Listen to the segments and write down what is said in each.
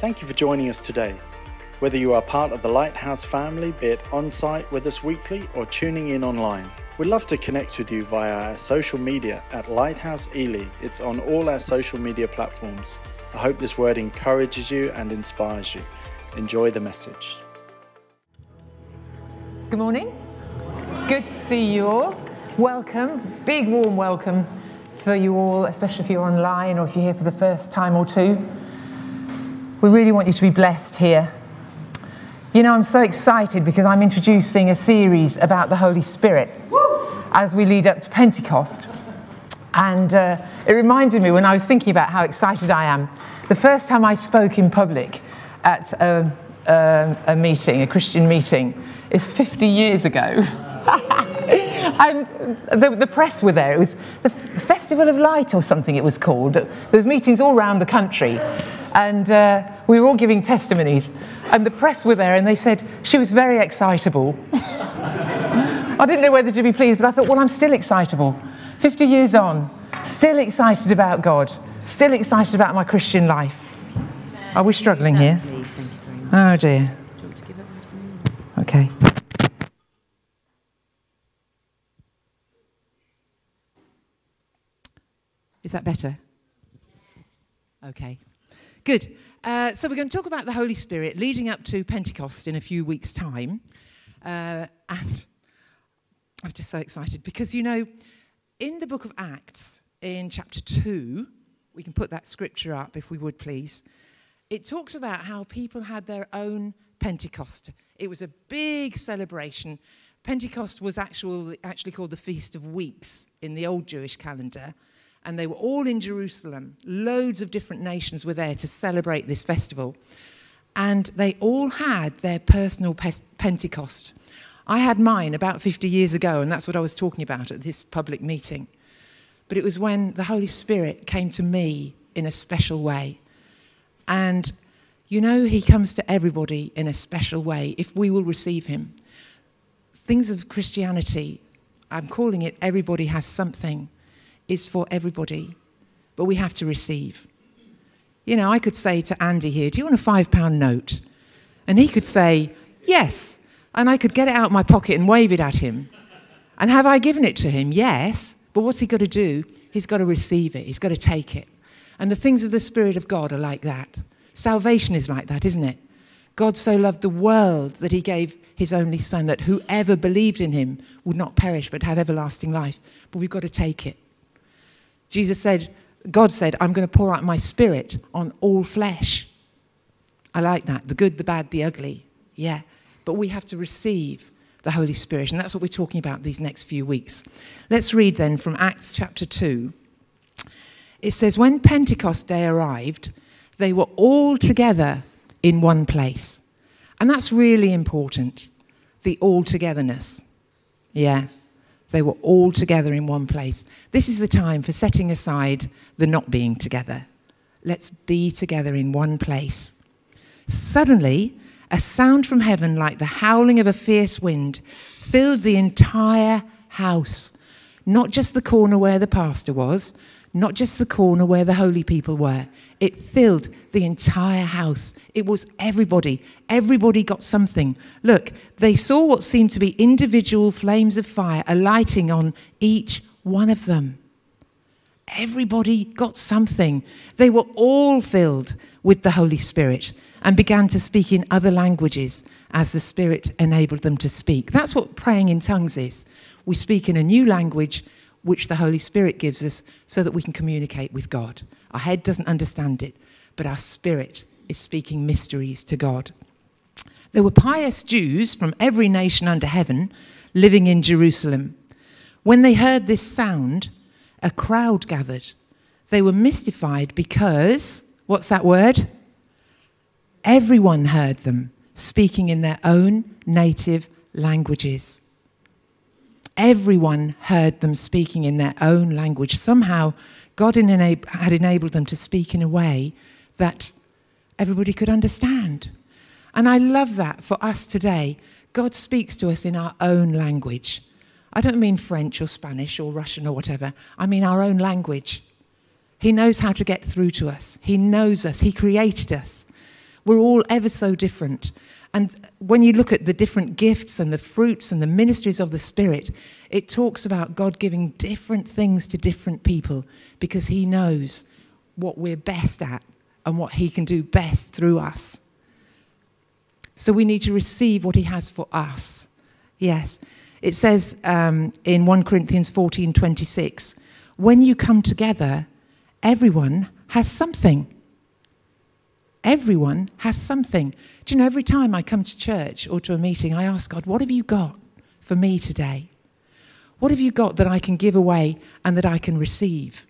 Thank you for joining us today. Whether you are part of the Lighthouse family, be it on site with us weekly or tuning in online, we'd love to connect with you via our social media at Lighthouse Ely. It's on all our social media platforms. I hope this word encourages you and inspires you. Enjoy the message. Good morning. Good to see you all. Welcome. Big warm welcome for you all, especially if you're online or if you're here for the first time or two. We really want you to be blessed here. You know, I'm so excited because I'm introducing a series about the Holy Spirit as we lead up to Pentecost. And uh, it reminded me when I was thinking about how excited I am. The first time I spoke in public at a, a, a meeting, a Christian meeting, is 50 years ago. and the, the, press were there. It was the Festival of Light or something it was called. There was meetings all around the country. And uh, we were all giving testimonies. And the press were there and they said she was very excitable. I didn't know whether to be pleased, but I thought, well, I'm still excitable. 50 years on, still excited about God, still excited about my Christian life. Are we struggling here? Oh dear. Okay. Is that better? Okay. Good. Uh, so we're going to talk about the Holy Spirit leading up to Pentecost in a few weeks' time. Uh, and I'm just so excited because, you know, in the book of Acts, in chapter 2, we can put that scripture up if we would please. It talks about how people had their own Pentecost. It was a big celebration. Pentecost was actual, actually called the Feast of Weeks in the old Jewish calendar and they were all in Jerusalem. Loads of different nations were there to celebrate this festival. And they all had their personal Pentecost. I had mine about 50 years ago, and that's what I was talking about at this public meeting. But it was when the Holy Spirit came to me in a special way. And you know, He comes to everybody in a special way if we will receive Him. Things of Christianity, I'm calling it everybody has something is for everybody, but we have to receive. You know, I could say to Andy here, Do you want a five pound note? And he could say, Yes. And I could get it out of my pocket and wave it at him. And have I given it to him? Yes. But what's he got to do? He's got to receive it, he's got to take it. And the things of the Spirit of God are like that. Salvation is like that, isn't it? God so loved the world that he gave his only Son, that whoever believed in him would not perish but have everlasting life. But we've got to take it. Jesus said, God said, I'm going to pour out my spirit on all flesh. I like that. The good, the bad, the ugly. Yeah. But we have to receive the Holy Spirit. And that's what we're talking about these next few weeks. Let's read then from Acts chapter 2. It says, When Pentecost day arrived, they were all together in one place. And that's really important the all togetherness. Yeah. They were all together in one place. This is the time for setting aside the not being together. Let's be together in one place. Suddenly, a sound from heaven, like the howling of a fierce wind, filled the entire house. Not just the corner where the pastor was, not just the corner where the holy people were. It filled the entire house. It was everybody. Everybody got something. Look, they saw what seemed to be individual flames of fire alighting on each one of them. Everybody got something. They were all filled with the Holy Spirit and began to speak in other languages as the Spirit enabled them to speak. That's what praying in tongues is. We speak in a new language which the Holy Spirit gives us so that we can communicate with God. Our head doesn't understand it, but our spirit is speaking mysteries to God. There were pious Jews from every nation under heaven living in Jerusalem. When they heard this sound, a crowd gathered. They were mystified because, what's that word? Everyone heard them speaking in their own native languages. Everyone heard them speaking in their own language. Somehow, God had enabled them to speak in a way that everybody could understand. And I love that for us today. God speaks to us in our own language. I don't mean French or Spanish or Russian or whatever, I mean our own language. He knows how to get through to us, He knows us, He created us. We're all ever so different. And when you look at the different gifts and the fruits and the ministries of the Spirit, it talks about God giving different things to different people because He knows what we're best at and what He can do best through us. So we need to receive what He has for us. Yes. It says um, in 1 Corinthians 14 26, when you come together, everyone has something. Everyone has something. Do you know, every time I come to church or to a meeting, I ask God, what have you got for me today? What have you got that I can give away and that I can receive?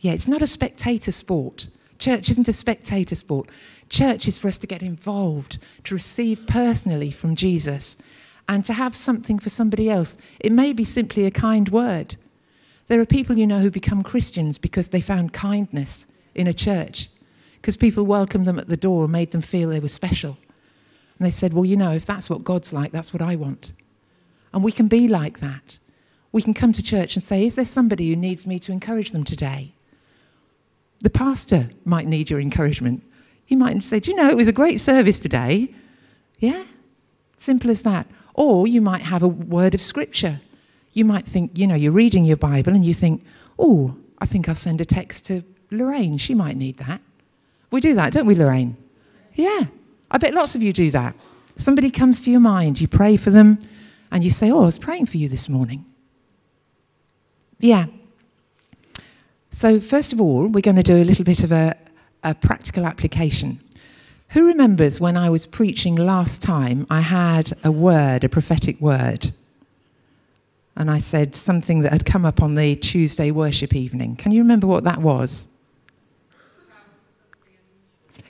Yeah, it's not a spectator sport. Church isn't a spectator sport. Church is for us to get involved, to receive personally from Jesus, and to have something for somebody else. It may be simply a kind word. There are people you know who become Christians because they found kindness in a church, because people welcomed them at the door and made them feel they were special. And they said, Well, you know, if that's what God's like, that's what I want. And we can be like that. We can come to church and say, Is there somebody who needs me to encourage them today? The pastor might need your encouragement. He might say, Do you know, it was a great service today. Yeah? Simple as that. Or you might have a word of scripture. You might think, you know, you're reading your Bible and you think, Oh, I think I'll send a text to Lorraine. She might need that. We do that, don't we, Lorraine? Yeah. I bet lots of you do that. Somebody comes to your mind, you pray for them, and you say, Oh, I was praying for you this morning. Yeah. So, first of all, we're going to do a little bit of a, a practical application. Who remembers when I was preaching last time, I had a word, a prophetic word? And I said something that had come up on the Tuesday worship evening. Can you remember what that was?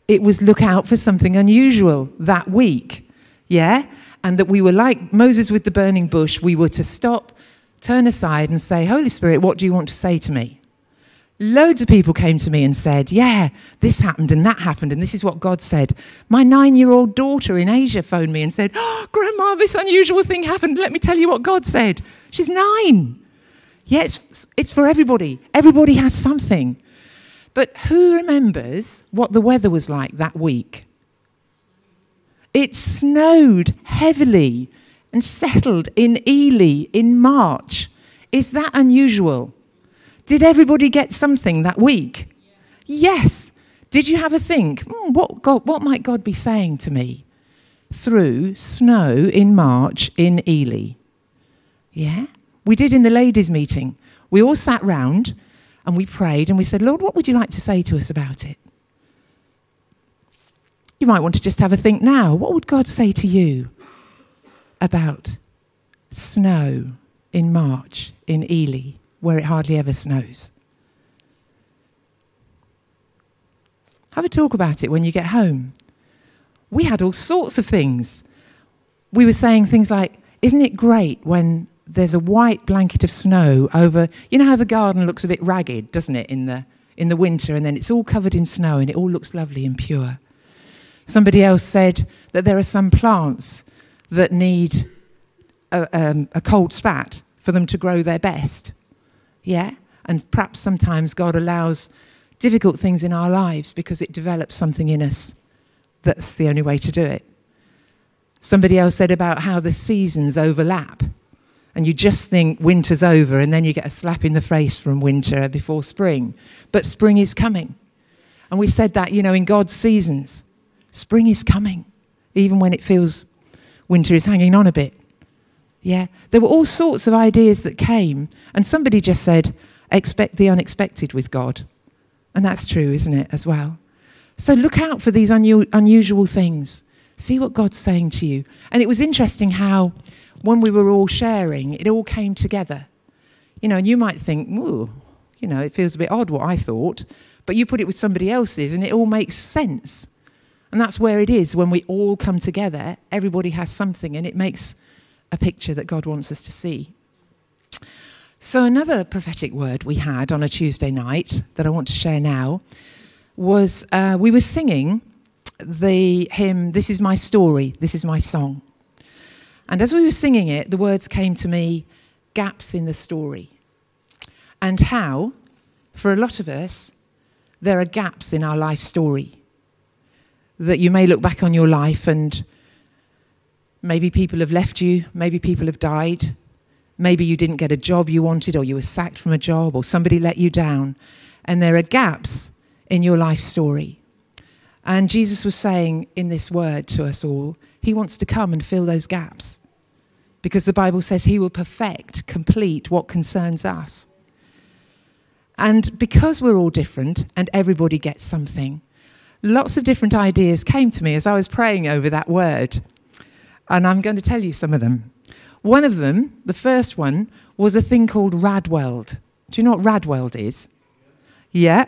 it was look out for something unusual that week. Yeah? And that we were like Moses with the burning bush, we were to stop, turn aside, and say, Holy Spirit, what do you want to say to me? Loads of people came to me and said, Yeah, this happened and that happened, and this is what God said. My nine year old daughter in Asia phoned me and said, oh, Grandma, this unusual thing happened. Let me tell you what God said. She's nine. Yeah, it's, it's for everybody. Everybody has something. But who remembers what the weather was like that week? It snowed heavily and settled in Ely in March. Is that unusual? Did everybody get something that week? Yes. Did you have a think? Mm, what, God, what might God be saying to me through snow in March in Ely? Yeah? We did in the ladies' meeting. We all sat round and we prayed and we said, Lord, what would you like to say to us about it? You might want to just have a think now. What would God say to you about snow in March in Ely, where it hardly ever snows? Have a talk about it when you get home. We had all sorts of things. We were saying things like, Isn't it great when there's a white blanket of snow over. You know how the garden looks a bit ragged, doesn't it, in the, in the winter, and then it's all covered in snow and it all looks lovely and pure. Somebody else said that there are some plants that need a, um, a cold spat for them to grow their best. Yeah? And perhaps sometimes God allows difficult things in our lives because it develops something in us that's the only way to do it. Somebody else said about how the seasons overlap and you just think winter's over, and then you get a slap in the face from winter before spring. But spring is coming. And we said that, you know, in God's seasons, spring is coming, even when it feels winter is hanging on a bit. Yeah, there were all sorts of ideas that came, and somebody just said, expect the unexpected with God. And that's true, isn't it, as well? So look out for these unu- unusual things. See what God's saying to you. And it was interesting how when we were all sharing, it all came together. You know, and you might think, ooh, you know, it feels a bit odd what I thought, but you put it with somebody else's and it all makes sense. And that's where it is when we all come together, everybody has something and it makes a picture that God wants us to see. So, another prophetic word we had on a Tuesday night that I want to share now was uh, we were singing the hymn, This is My Story, This is My Song. And as we were singing it, the words came to me gaps in the story. And how, for a lot of us, there are gaps in our life story. that you may look back on your life and maybe people have left you, maybe people have died, maybe you didn't get a job you wanted, or you were sacked from a job, or somebody let you down. And there are gaps in your life story. And Jesus was saying in this word to us all, He wants to come and fill those gaps. Because the Bible says He will perfect, complete what concerns us. And because we're all different and everybody gets something, lots of different ideas came to me as I was praying over that word. And I'm going to tell you some of them. One of them, the first one, was a thing called Radweld. Do you know what Radweld is? Yeah?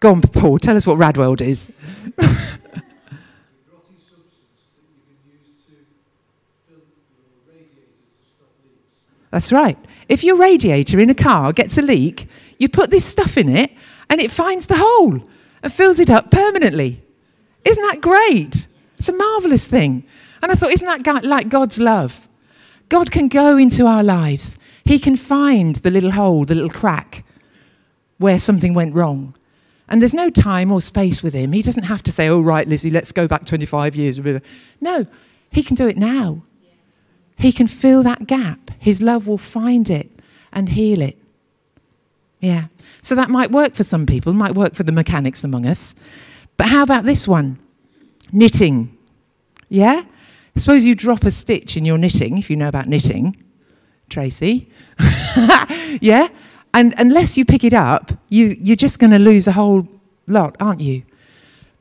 Go on, Paul, tell us what Radweld is. That's right. If your radiator in a car gets a leak, you put this stuff in it and it finds the hole and fills it up permanently. Isn't that great? It's a marvelous thing. And I thought, isn't that like God's love? God can go into our lives, He can find the little hole, the little crack where something went wrong. And there's no time or space with Him. He doesn't have to say, oh, right, Lizzie, let's go back 25 years. No, He can do it now. He can fill that gap. His love will find it and heal it. Yeah. So that might work for some people, might work for the mechanics among us. But how about this one? Knitting. Yeah? Suppose you drop a stitch in your knitting, if you know about knitting, Tracy. yeah? And unless you pick it up, you, you're just going to lose a whole lot, aren't you?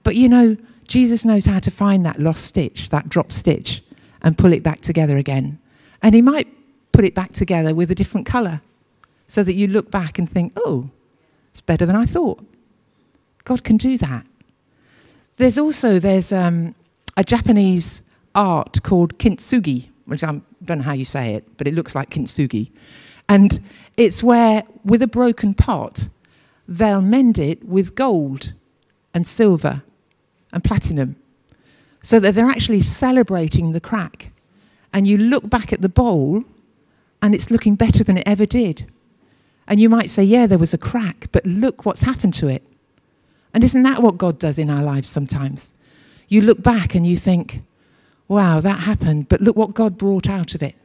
But you know, Jesus knows how to find that lost stitch, that drop stitch, and pull it back together again. And he might put it back together with a different colour so that you look back and think, oh, it's better than I thought. God can do that. There's also there's um, a Japanese art called kintsugi, which I don't know how you say it, but it looks like kintsugi. And it's where, with a broken pot, they'll mend it with gold and silver and platinum so that they're actually celebrating the crack. And you look back at the bowl and it's looking better than it ever did. And you might say, yeah, there was a crack, but look what's happened to it. And isn't that what God does in our lives sometimes? You look back and you think, wow, that happened, but look what God brought out of it.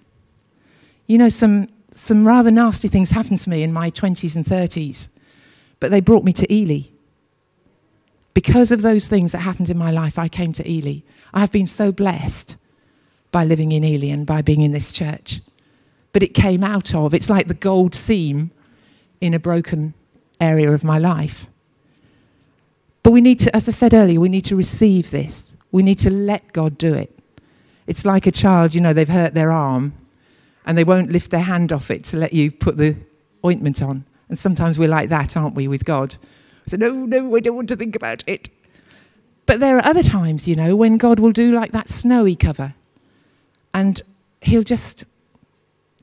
You know, some, some rather nasty things happened to me in my 20s and 30s, but they brought me to Ely. Because of those things that happened in my life, I came to Ely. I have been so blessed by living in Ely and by being in this church. But it came out of, it's like the gold seam in a broken area of my life. But we need to, as I said earlier, we need to receive this. We need to let God do it. It's like a child, you know, they've hurt their arm and they won't lift their hand off it to let you put the ointment on. And sometimes we're like that, aren't we, with God? So, no, no, I don't want to think about it. But there are other times, you know, when God will do like that snowy cover and He'll just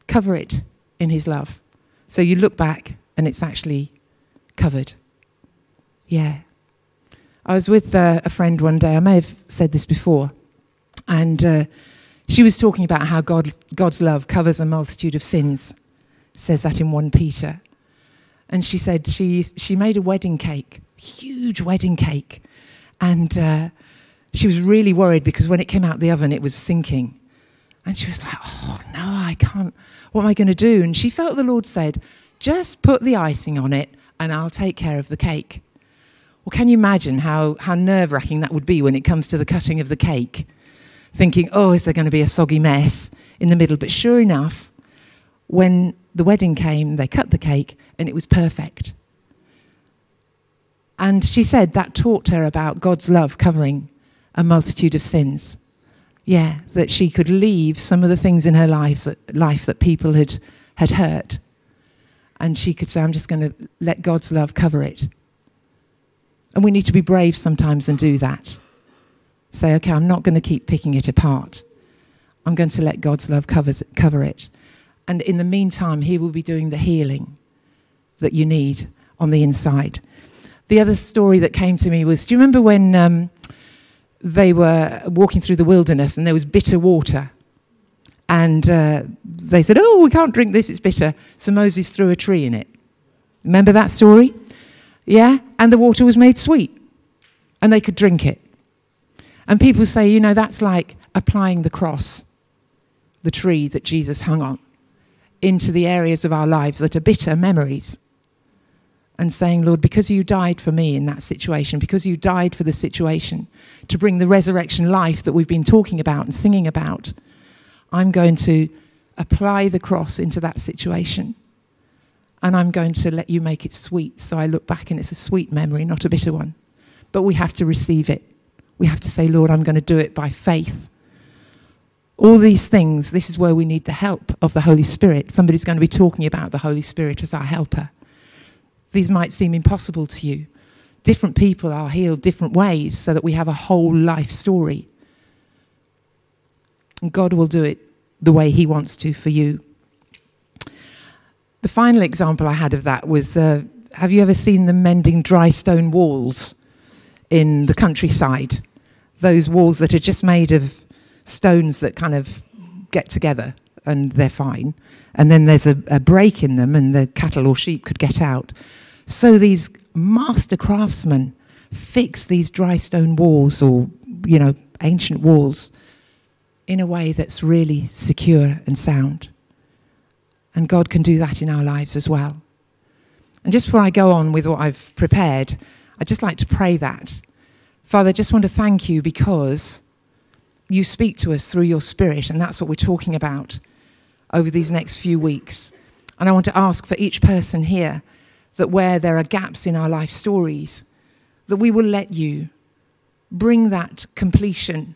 cover it in His love. So you look back and it's actually covered. Yeah. I was with uh, a friend one day, I may have said this before, and uh, she was talking about how God, God's love covers a multitude of sins. says that in 1 Peter. And she said she, she made a wedding cake, huge wedding cake. And uh, she was really worried because when it came out the oven, it was sinking. And she was like, oh, no, I can't. What am I going to do? And she felt the Lord said, just put the icing on it and I'll take care of the cake. Well, can you imagine how, how nerve wracking that would be when it comes to the cutting of the cake? Thinking, oh, is there going to be a soggy mess in the middle? But sure enough, when the wedding came, they cut the cake and it was perfect. And she said that taught her about God's love covering a multitude of sins. Yeah, that she could leave some of the things in her life that, life that people had, had hurt. And she could say, I'm just going to let God's love cover it. And we need to be brave sometimes and do that. Say, okay, I'm not going to keep picking it apart. I'm going to let God's love covers, cover it. And in the meantime, He will be doing the healing that you need on the inside. The other story that came to me was do you remember when um, they were walking through the wilderness and there was bitter water? And uh, they said, Oh, we can't drink this, it's bitter. So Moses threw a tree in it. Remember that story? Yeah? And the water was made sweet. And they could drink it. And people say, you know, that's like applying the cross, the tree that Jesus hung on, into the areas of our lives that are bitter memories. And saying, Lord, because you died for me in that situation, because you died for the situation to bring the resurrection life that we've been talking about and singing about, I'm going to apply the cross into that situation. And I'm going to let you make it sweet. So I look back and it's a sweet memory, not a bitter one. But we have to receive it. We have to say, Lord, I'm going to do it by faith. All these things, this is where we need the help of the Holy Spirit. Somebody's going to be talking about the Holy Spirit as our helper. These might seem impossible to you. Different people are healed different ways so that we have a whole life story. And God will do it the way He wants to for you. The final example I had of that was uh, have you ever seen them mending dry stone walls in the countryside? Those walls that are just made of stones that kind of get together and they're fine. And then there's a, a break in them and the cattle or sheep could get out. So these master craftsmen fix these dry stone walls or, you know, ancient walls in a way that's really secure and sound. And God can do that in our lives as well. And just before I go on with what I've prepared, I'd just like to pray that. Father, I just want to thank you because you speak to us through your Spirit, and that's what we're talking about over these next few weeks. And I want to ask for each person here that where there are gaps in our life stories, that we will let you bring that completion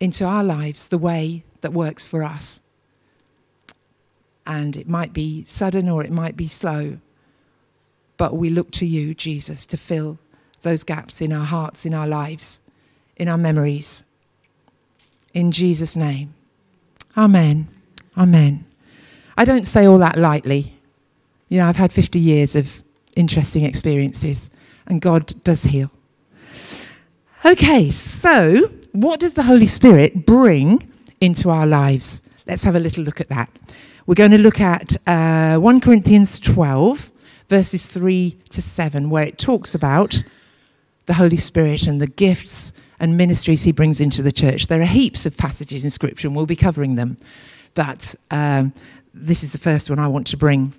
into our lives the way that works for us. And it might be sudden or it might be slow, but we look to you, Jesus, to fill those gaps in our hearts, in our lives, in our memories. In Jesus' name. Amen. Amen. I don't say all that lightly. You know, I've had 50 years of interesting experiences, and God does heal. Okay, so what does the Holy Spirit bring into our lives? Let's have a little look at that. We're going to look at uh, 1 Corinthians 12, verses 3 to 7, where it talks about the Holy Spirit and the gifts and ministries he brings into the church. There are heaps of passages in Scripture, and we'll be covering them. But um, this is the first one I want to bring.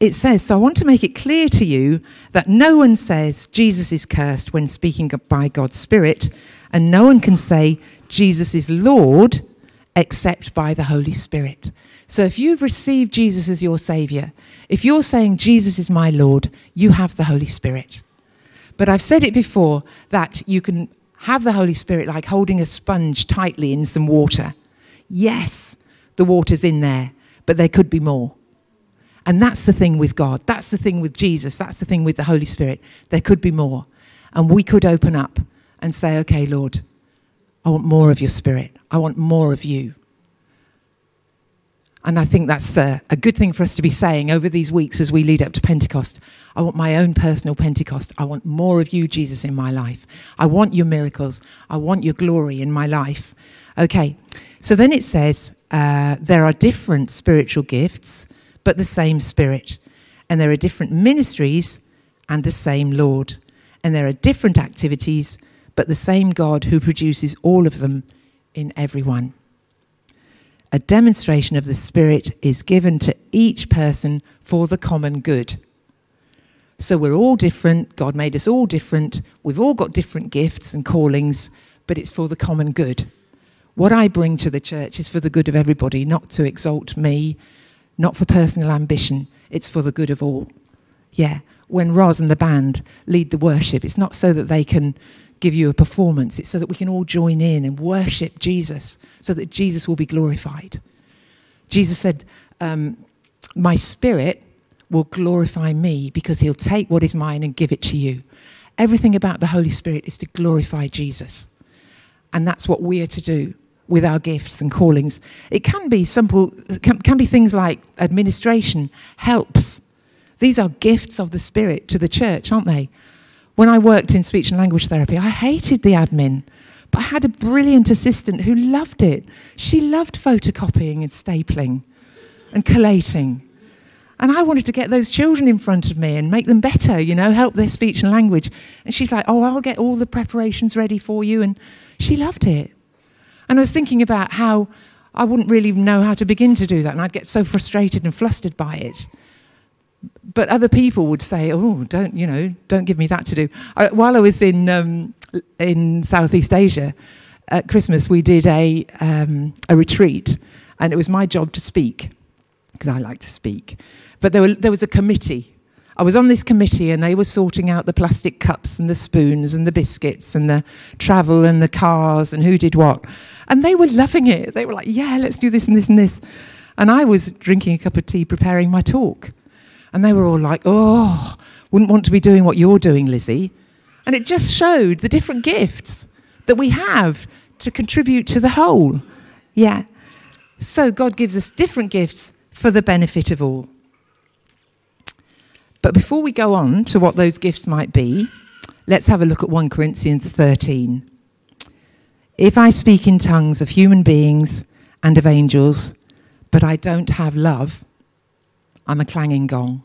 It says, So I want to make it clear to you that no one says Jesus is cursed when speaking by God's Spirit, and no one can say Jesus is Lord except by the Holy Spirit. So if you've received Jesus as your Savior, if you're saying Jesus is my Lord, you have the Holy Spirit. But I've said it before that you can have the Holy Spirit like holding a sponge tightly in some water. Yes, the water's in there, but there could be more. And that's the thing with God. That's the thing with Jesus. That's the thing with the Holy Spirit. There could be more. And we could open up and say, okay, Lord, I want more of your spirit. I want more of you. And I think that's a, a, good thing for us to be saying over these weeks as we lead up to Pentecost. I want my own personal Pentecost. I want more of you, Jesus, in my life. I want your miracles. I want your glory in my life. Okay, so then it says uh, there are different spiritual gifts, but the same Spirit. And there are different ministries and the same Lord. And there are different activities, but the same God who produces all of them in everyone a demonstration of the Spirit is given to each person for the common good. So we're all different. God made us all different. We've all got different gifts and callings, but it's for the common good. What I bring to the church is for the good of everybody, not to exalt me, not for personal ambition. It's for the good of all. Yeah. When Roz and the band lead the worship, it's not so that they can give you a performance. It's so that we can all join in and worship Jesus, so that Jesus will be glorified. Jesus said, um, My spirit will glorify me because he'll take what is mine and give it to you. Everything about the Holy Spirit is to glorify Jesus. And that's what we are to do with our gifts and callings. It can be simple, can, can be things like administration, helps. These are gifts of the Spirit to the church, aren't they? When I worked in speech and language therapy, I hated the admin, but I had a brilliant assistant who loved it. She loved photocopying and stapling and collating. And I wanted to get those children in front of me and make them better, you know, help their speech and language. And she's like, Oh, I'll get all the preparations ready for you. And she loved it. And I was thinking about how I wouldn't really know how to begin to do that. And I'd get so frustrated and flustered by it. But other people would say, Oh, don't, you know, don't give me that to do. I, while I was in, um, in Southeast Asia, at Christmas, we did a, um, a retreat. And it was my job to speak, because I like to speak. But there, were, there was a committee. I was on this committee and they were sorting out the plastic cups and the spoons and the biscuits and the travel and the cars and who did what. And they were loving it. They were like, yeah, let's do this and this and this. And I was drinking a cup of tea preparing my talk. And they were all like, oh, wouldn't want to be doing what you're doing, Lizzie. And it just showed the different gifts that we have to contribute to the whole. Yeah. So God gives us different gifts for the benefit of all. But before we go on to what those gifts might be, let's have a look at 1 Corinthians 13. If I speak in tongues of human beings and of angels, but I don't have love, I'm a clanging gong.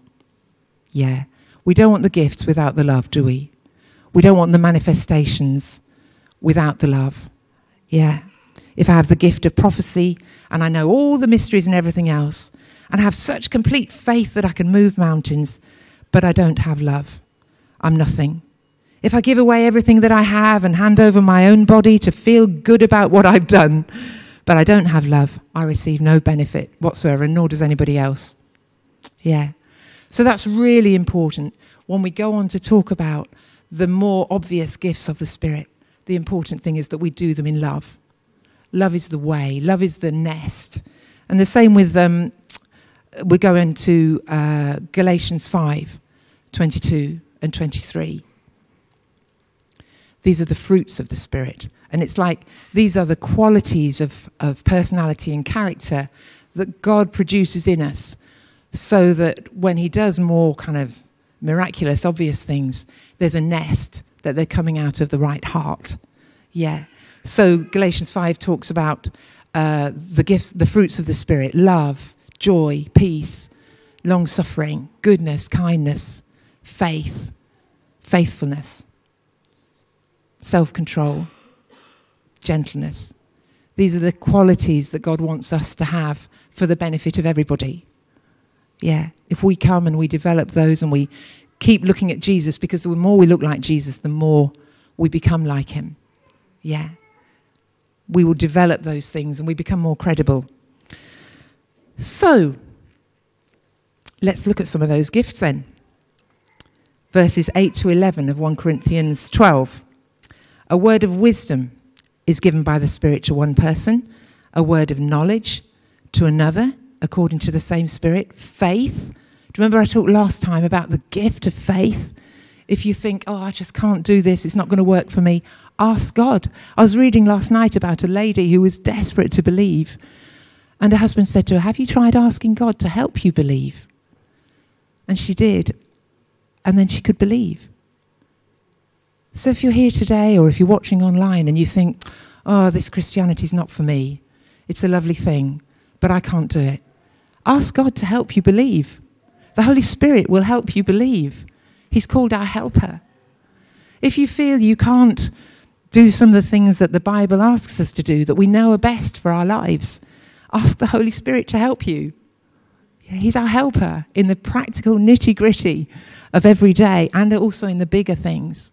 Yeah. We don't want the gifts without the love, do we? We don't want the manifestations without the love. Yeah. If I have the gift of prophecy and I know all the mysteries and everything else, and have such complete faith that I can move mountains, but I don't have love. I'm nothing. If I give away everything that I have and hand over my own body to feel good about what I've done, but I don't have love, I receive no benefit whatsoever, and nor does anybody else. Yeah. So that's really important when we go on to talk about the more obvious gifts of the Spirit. The important thing is that we do them in love. Love is the way, love is the nest. And the same with um, we're going to uh, Galatians 5 22 and 23. These are the fruits of the Spirit. And it's like these are the qualities of, of personality and character that God produces in us so that when He does more kind of miraculous, obvious things, there's a nest that they're coming out of the right heart. Yeah. So Galatians 5 talks about uh, the gifts, the fruits of the Spirit love, joy, peace, long suffering, goodness, kindness, faith, faithfulness, self control, gentleness. These are the qualities that God wants us to have for the benefit of everybody. Yeah, if we come and we develop those and we keep looking at Jesus, because the more we look like Jesus, the more we become like him. Yeah. We will develop those things and we become more credible so, let's look at some of those gifts then. Verses 8 to 11 of 1 Corinthians 12. A word of wisdom is given by the Spirit to one person, a word of knowledge to another, according to the same Spirit. Faith. Do you remember I talked last time about the gift of faith? If you think, oh, I just can't do this, it's not going to work for me, ask God. I was reading last night about a lady who was desperate to believe and her husband said to her, Have you tried asking God to help you believe? And she did. And then she could believe. So if you're here today or if you're watching online and you think, Oh, this Christianity is not for me, it's a lovely thing, but I can't do it, ask God to help you believe. The Holy Spirit will help you believe. He's called our helper. If you feel you can't do some of the things that the Bible asks us to do that we know are best for our lives, Ask the Holy Spirit to help you. He's our helper in the practical nitty gritty of every day and also in the bigger things.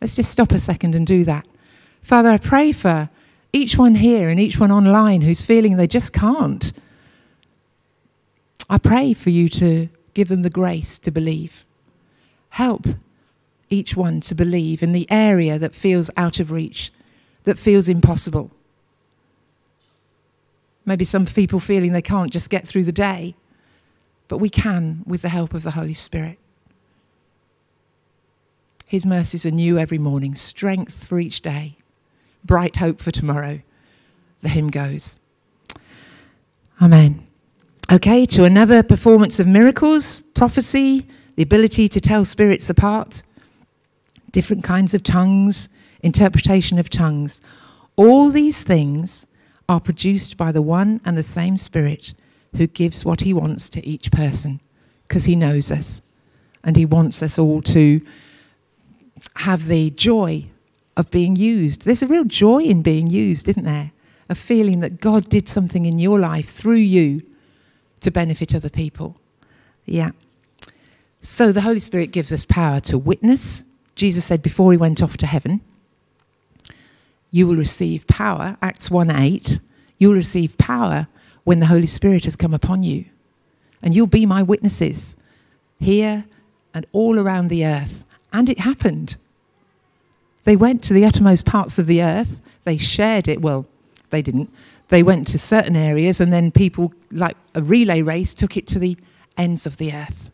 Let's just stop a second and do that. Father, I pray for each one here and each one online who's feeling they just can't. I pray for you to give them the grace to believe. Help each one to believe in the area that feels out of reach, that feels impossible. Maybe some people feeling they can't just get through the day, but we can with the help of the Holy Spirit. His mercies are new every morning, strength for each day, bright hope for tomorrow. The hymn goes. Amen. Okay, to another performance of miracles, prophecy, the ability to tell spirits apart, different kinds of tongues, interpretation of tongues. All these things are produced by the one and the same Spirit, who gives what he wants to each person because he knows us and he wants us all to have the joy of being used. There's a real joy in being used, isn't there? A feeling that God did something in your life through you to benefit other people. Yeah. So the Holy Spirit gives us power to witness. Jesus said before he went off to heaven, you will receive power, Acts 1 8, you will receive power when the Holy Spirit has come upon you. And you'll be my witnesses here and all around the earth. And it happened. They went to the uttermost parts of the earth, they shared it. Well, they didn't. They went to certain areas, and then people, like a relay race, took it to the ends of the earth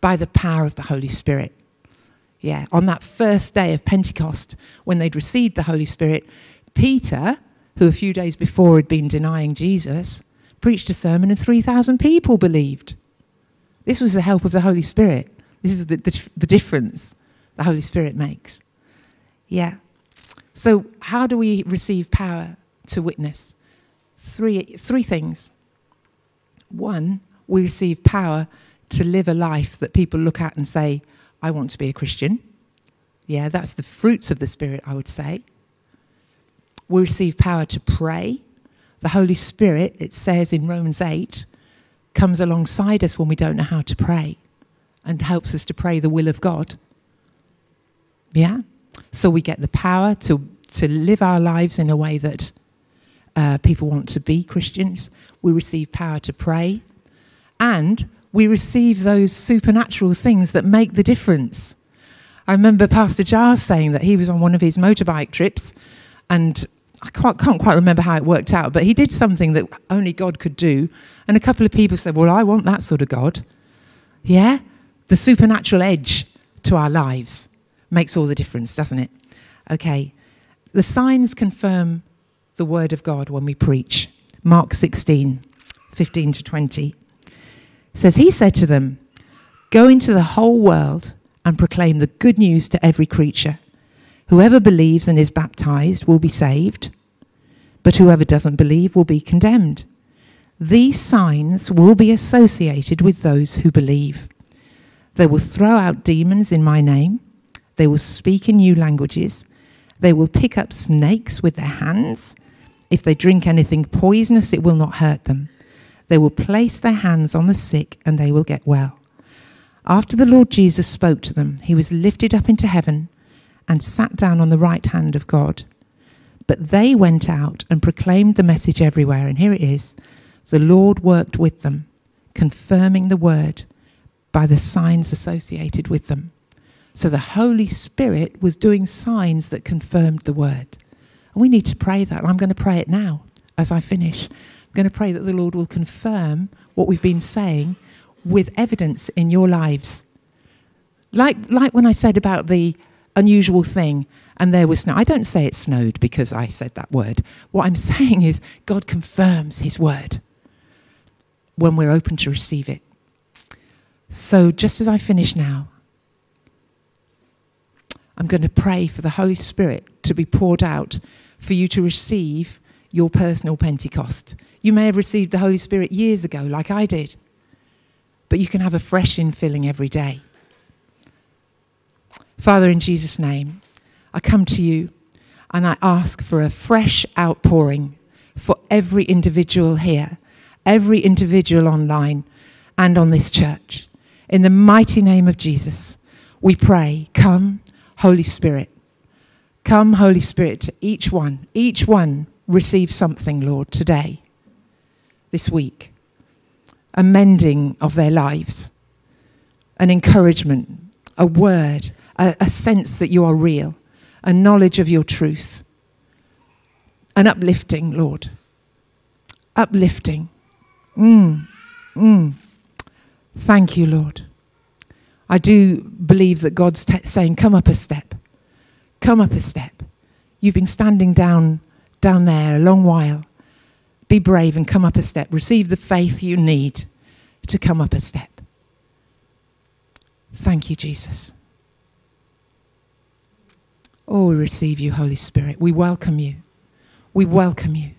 by the power of the Holy Spirit. Yeah, on that first day of Pentecost, when they'd received the Holy Spirit, Peter, who a few days before had been denying Jesus, preached a sermon and 3,000 people believed. This was the help of the Holy Spirit. This is the, the, the difference the Holy Spirit makes. Yeah. So, how do we receive power to witness? Three, three things. One, we receive power to live a life that people look at and say, I want to be a Christian. Yeah, that's the fruits of the Spirit, I would say. We receive power to pray. The Holy Spirit, it says in Romans 8, comes alongside us when we don't know how to pray and helps us to pray the will of God. Yeah? So we get the power to, to live our lives in a way that uh, people want to be Christians. We receive power to pray. And we receive those supernatural things that make the difference. I remember Pastor Giles saying that he was on one of his motorbike trips, and I can't, can't, quite remember how it worked out, but he did something that only God could do. And a couple of people said, Well, I want that sort of God. Yeah? The supernatural edge to our lives makes all the difference, doesn't it? Okay. The signs confirm the word of God when we preach. Mark 16, 15 to 20 says, He said to them, Go into the whole world and proclaim the good news to every creature. Whoever believes and is baptized will be saved, but whoever doesn't believe will be condemned. These signs will be associated with those who believe. They will throw out demons in my name, they will speak in new languages, they will pick up snakes with their hands. If they drink anything poisonous, it will not hurt them. They will place their hands on the sick and they will get well. After the Lord Jesus spoke to them, he was lifted up into heaven and sat down on the right hand of God. But they went out and proclaimed the message everywhere. And here it is the Lord worked with them, confirming the word by the signs associated with them. So the Holy Spirit was doing signs that confirmed the word. We need to pray that. I'm going to pray it now as I finish. I'm going to pray that the Lord will confirm what we've been saying with evidence in your lives. Like, like when I said about the unusual thing, and there was snow. I don't say it snowed because I said that word. What I'm saying is God confirms his word when we're open to receive it. So, just as I finish now, I'm going to pray for the Holy Spirit to be poured out for you to receive your personal Pentecost. You may have received the Holy Spirit years ago, like I did, but you can have a fresh infilling every day. Father, in Jesus' name, I come to you and I ask for a fresh outpouring for every individual here, every individual online, and on this church. In the mighty name of Jesus, we pray, come, Holy Spirit. Come, Holy Spirit, each one. Each one receive something, Lord, today this week a mending of their lives, an encouragement, a word, a, a sense that you are real, a knowledge of your truth, an uplifting, Lord. Uplifting. Mm, mm. Thank you, Lord. I do believe that God's t- saying, Come up a step. Come up a step. You've been standing down down there a long while. Be brave and come up a step. Receive the faith you need to come up a step. Thank you, Jesus. Oh, we receive you, Holy Spirit. We welcome you. We welcome you.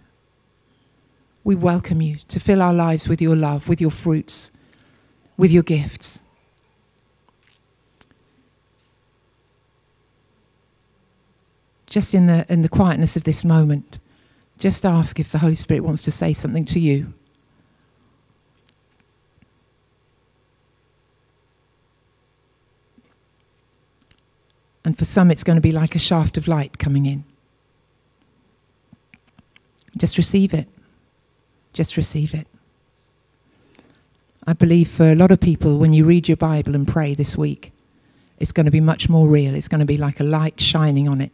We welcome you to fill our lives with your love, with your fruits, with your gifts. Just in the, in the quietness of this moment, just ask if the Holy Spirit wants to say something to you. And for some, it's going to be like a shaft of light coming in. Just receive it. Just receive it. I believe for a lot of people, when you read your Bible and pray this week, it's going to be much more real. It's going to be like a light shining on it.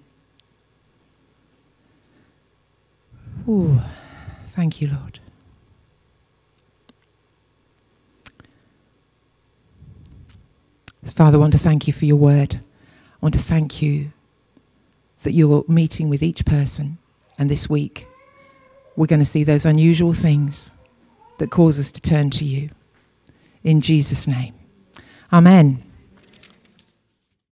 Ooh, thank you, Lord. Father, I want to thank you for your word. I want to thank you that you're meeting with each person, and this week we're going to see those unusual things that cause us to turn to you. In Jesus' name. Amen.